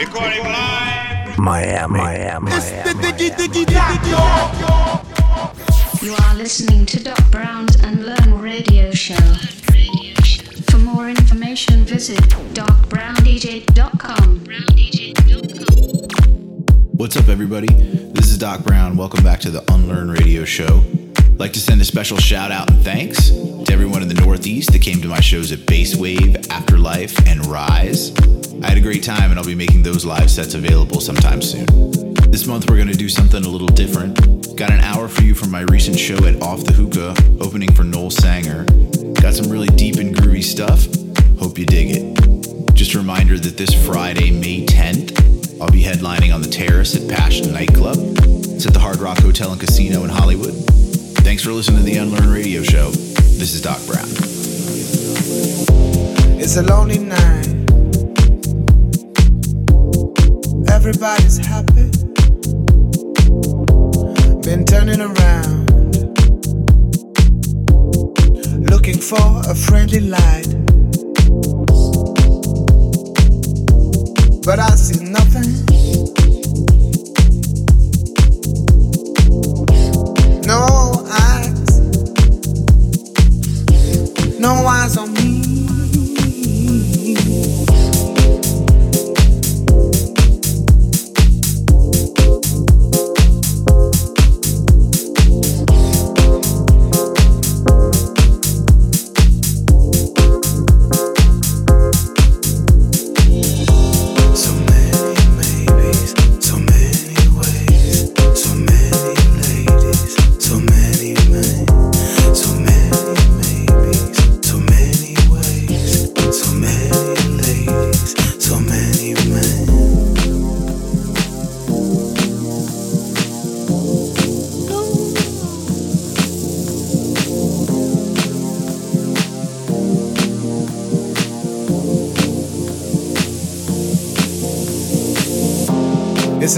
Recording live. Miami, Miami, Miami. You are listening to Doc Brown's Unlearn Radio Show. For more information, visit docbrowndj.com. What's up, everybody? This is Doc Brown. Welcome back to the Unlearn Radio Show. Like to send a special shout out and thanks to everyone in the Northeast that came to my shows at Basewave, Afterlife, and Rise. I had a great time, and I'll be making those live sets available sometime soon. This month, we're going to do something a little different. Got an hour for you from my recent show at Off the Hookah, opening for Noel Sanger. Got some really deep and groovy stuff. Hope you dig it. Just a reminder that this Friday, May 10th, I'll be headlining on the terrace at Passion Nightclub. It's at the Hard Rock Hotel and Casino in Hollywood. Thanks for listening to the Unlearn Radio Show. This is Doc Brown. It's a lonely night. Everybody's happy. Been turning around. Looking for a friendly light. But I see nothing.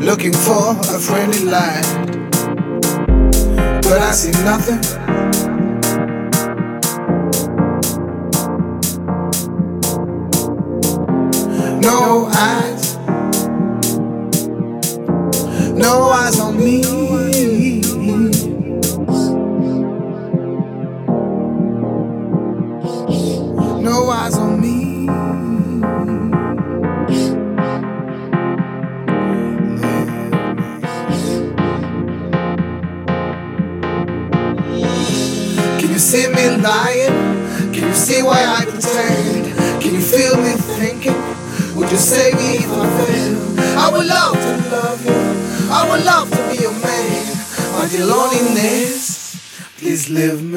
Looking for a friendly light. But I see nothing. No eyes. No eyes on me. Please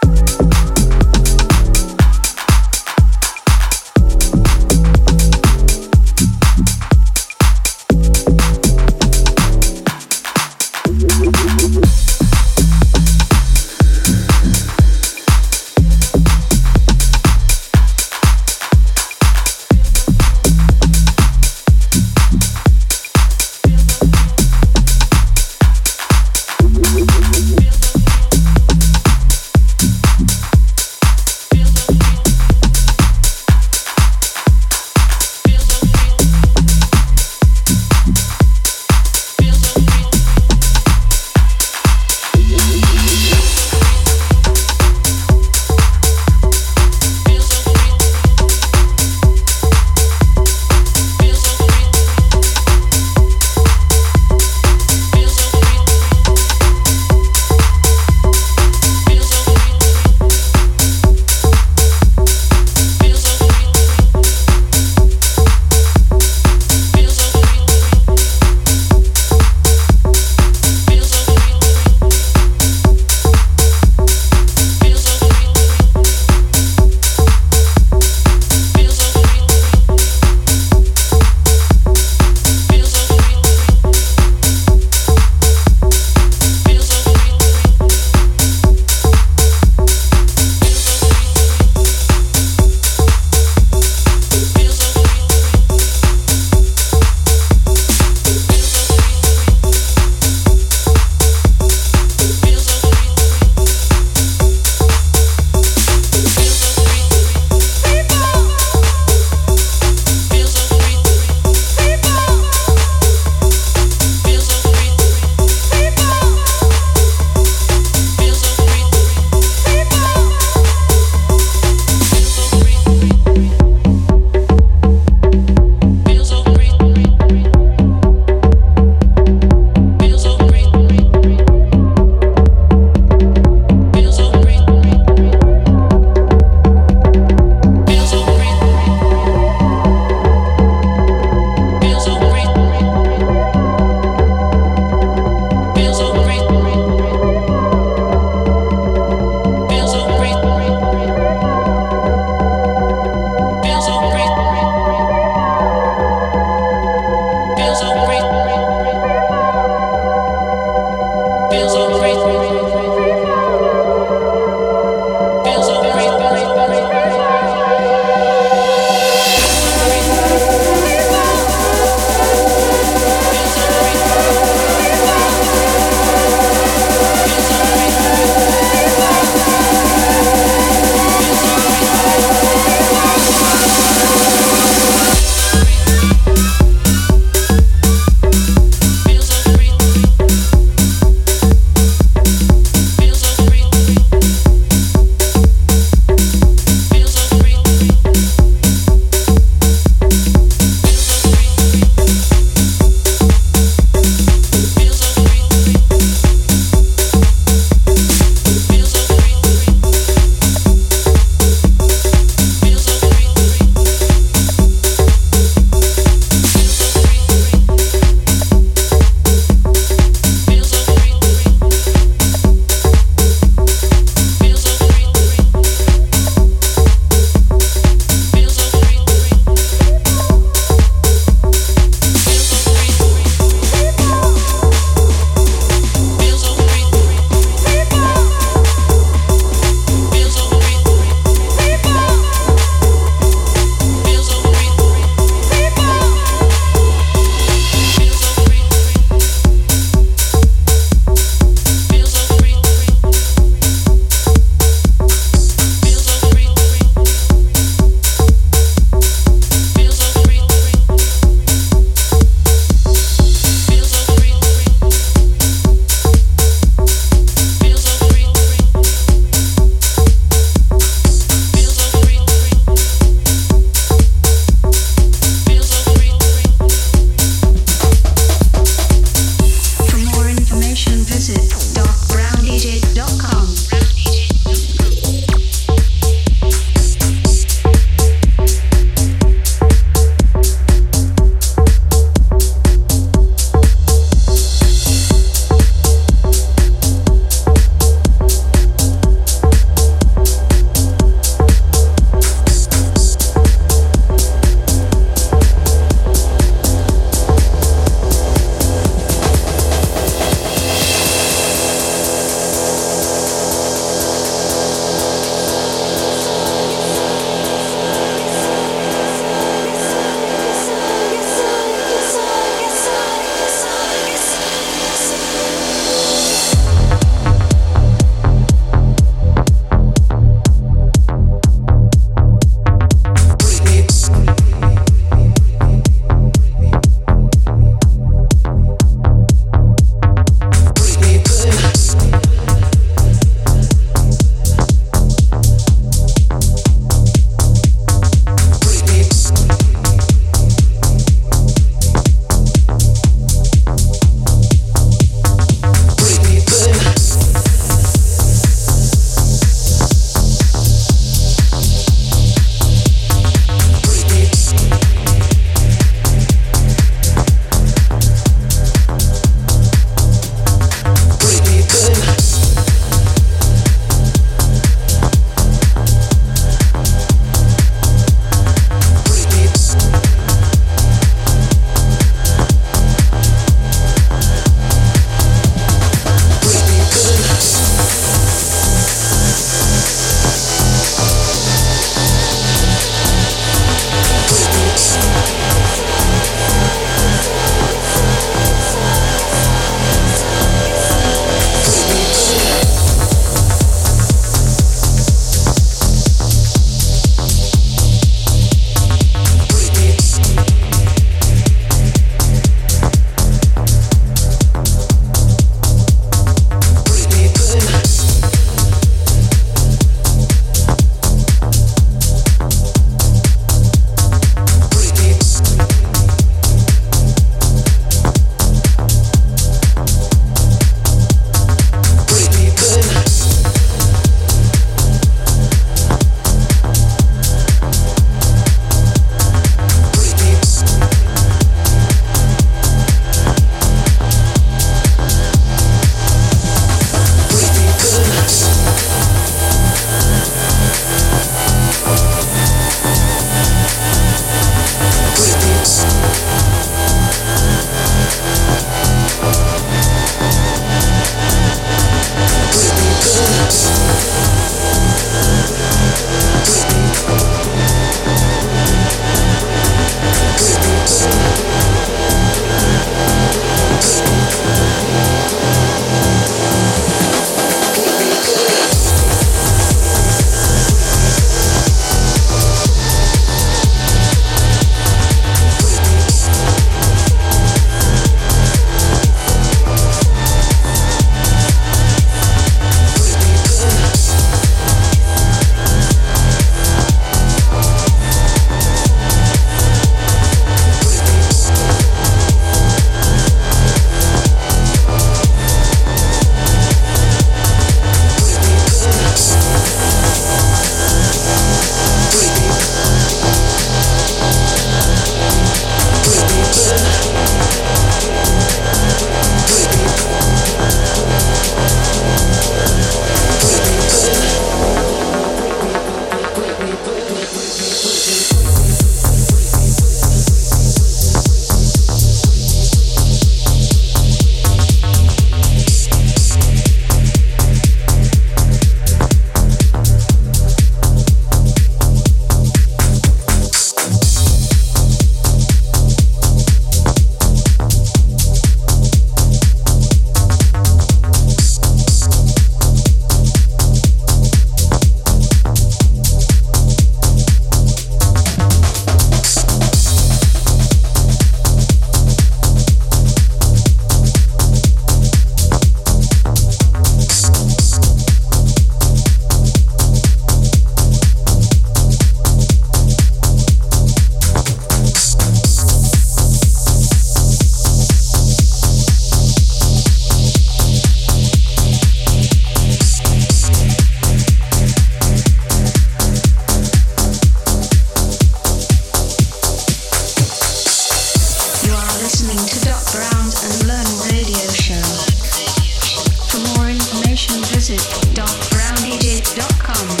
www.browndj.com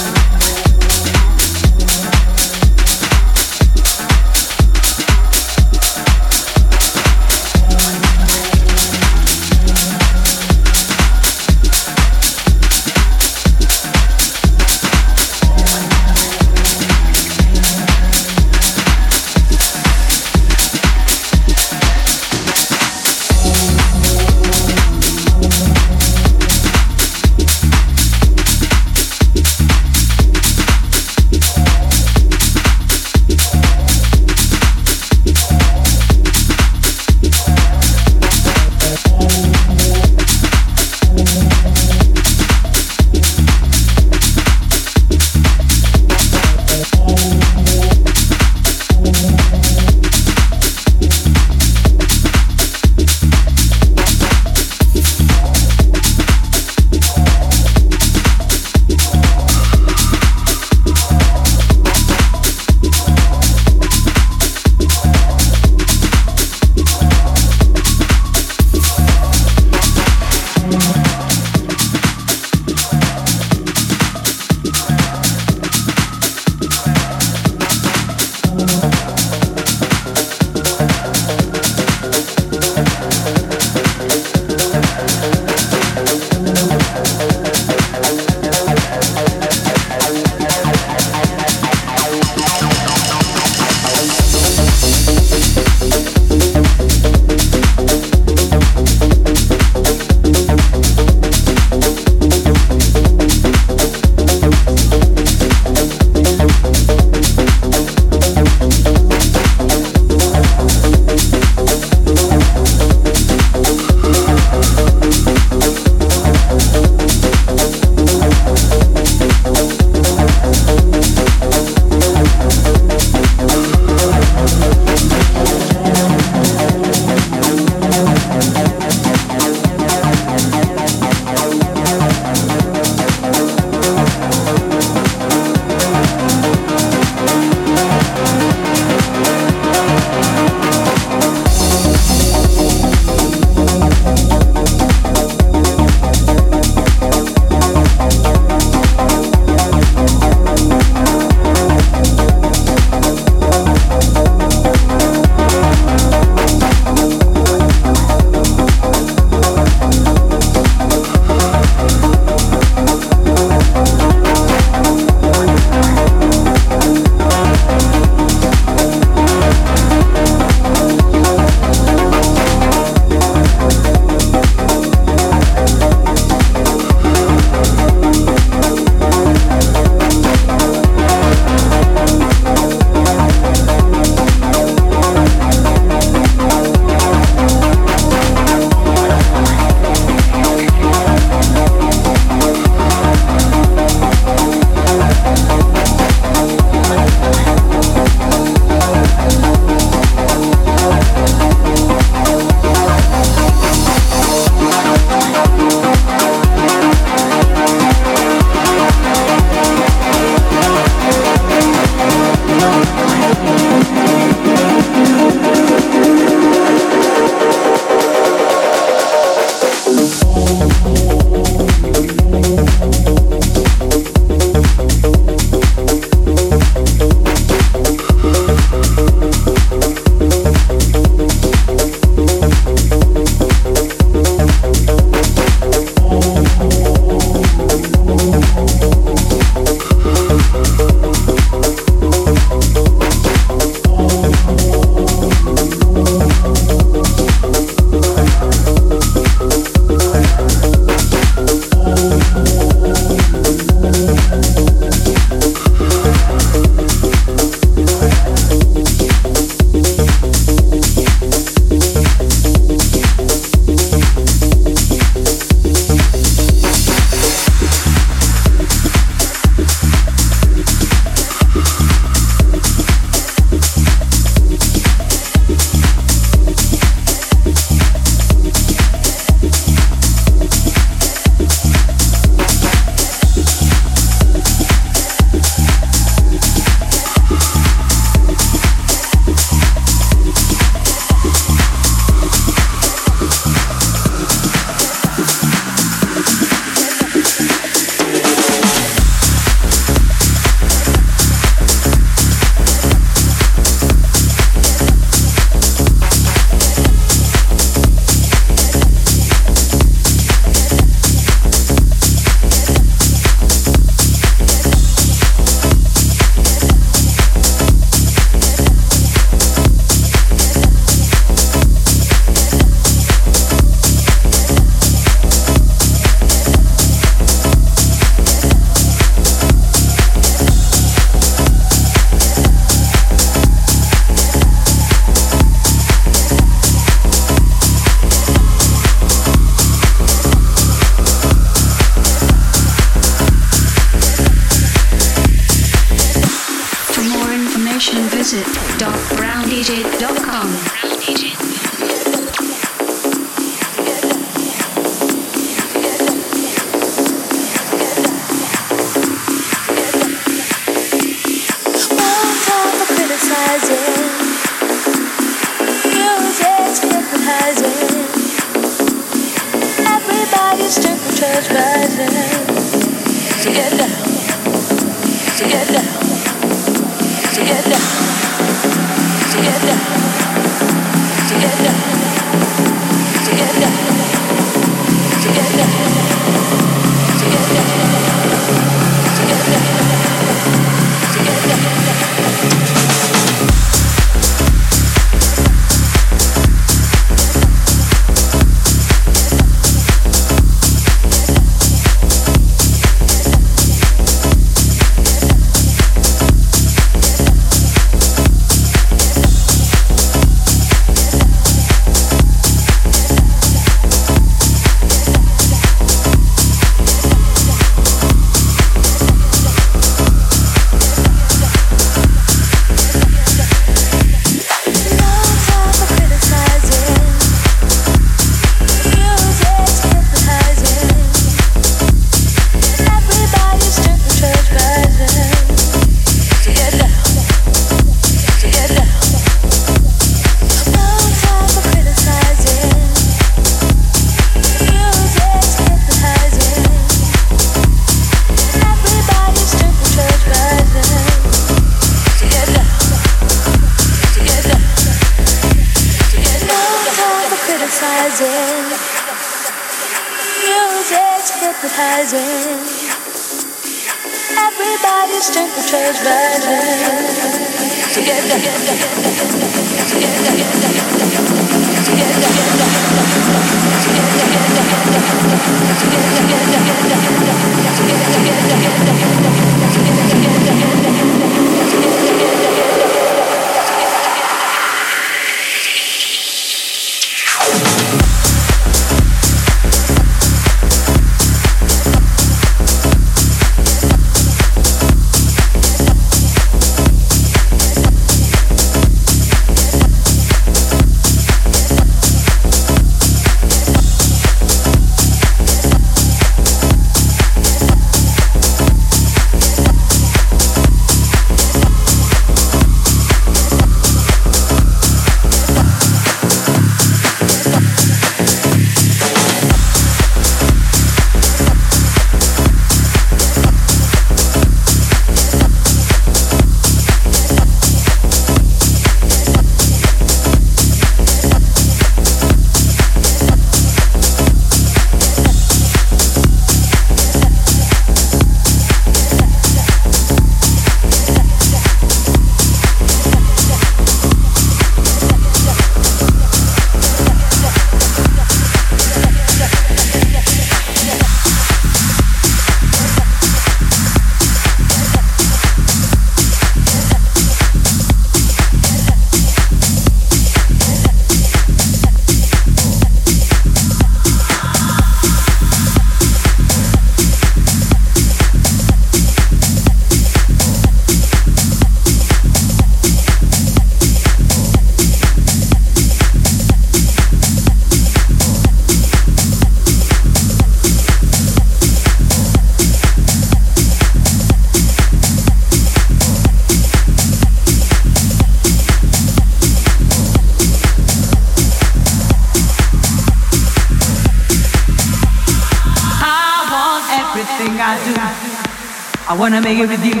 make it with you.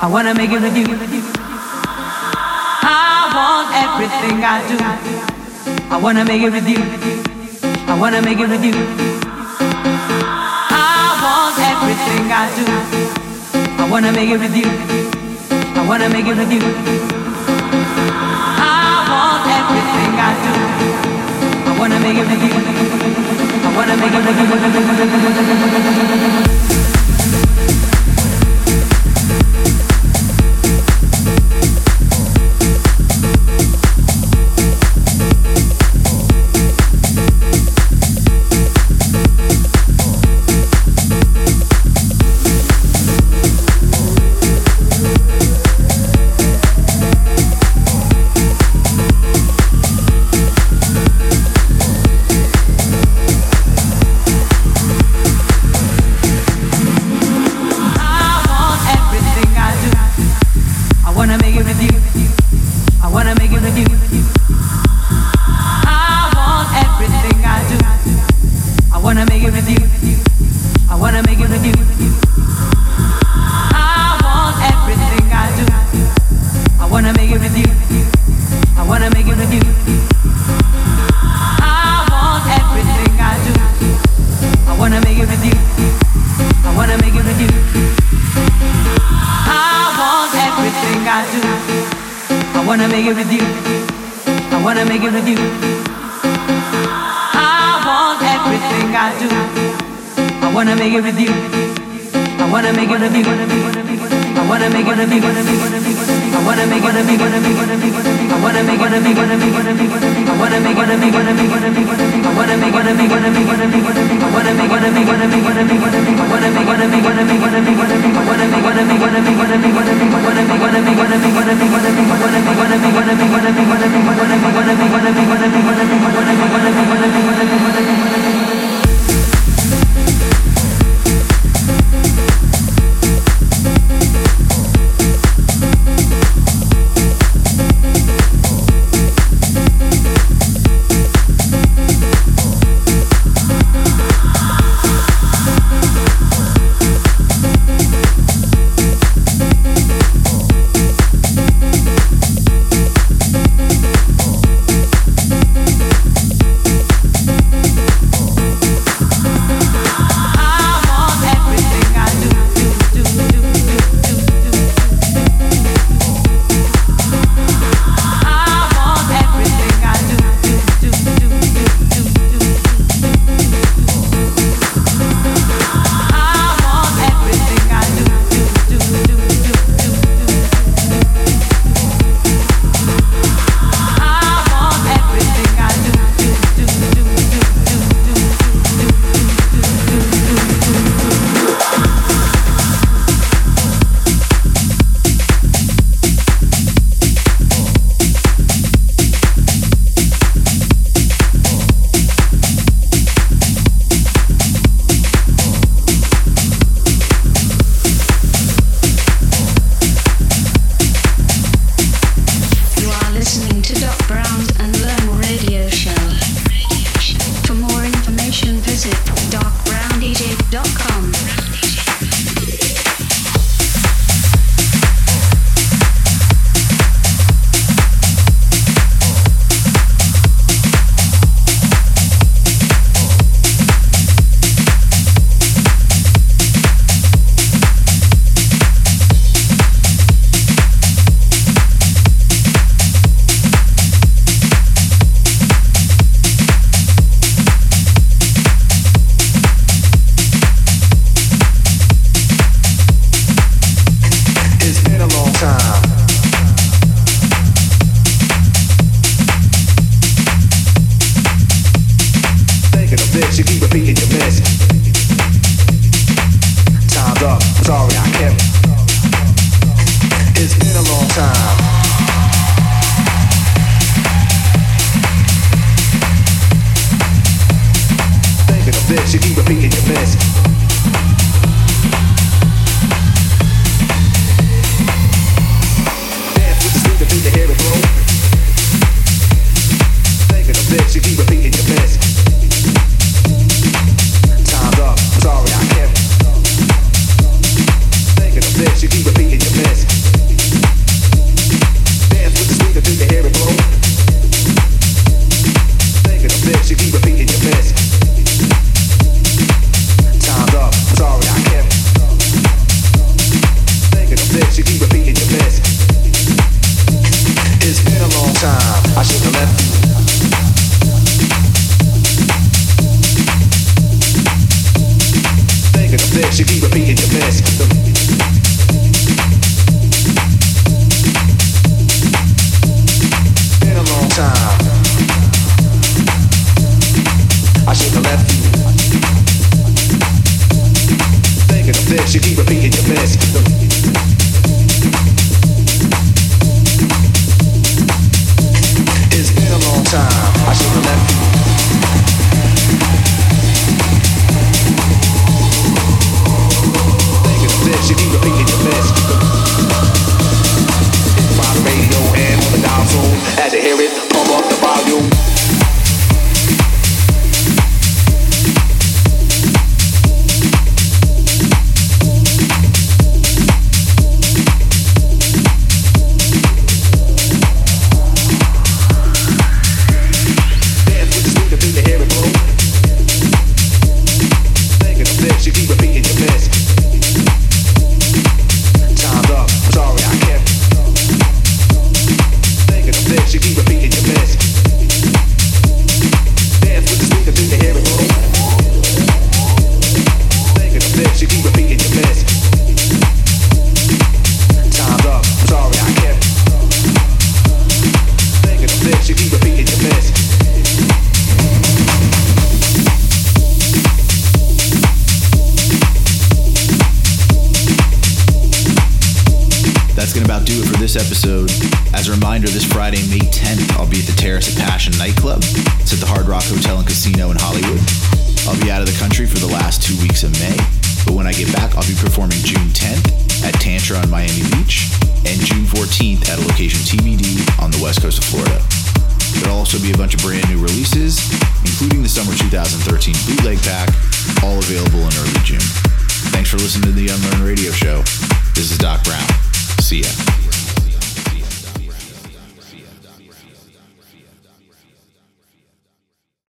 I wanna make it with you. I want everything I do. I wanna make it with you. I wanna make it with you. I want everything I do. I wanna make it with you. I wanna make it with you. I want everything I do. I wanna make it with you. I wanna make it with you.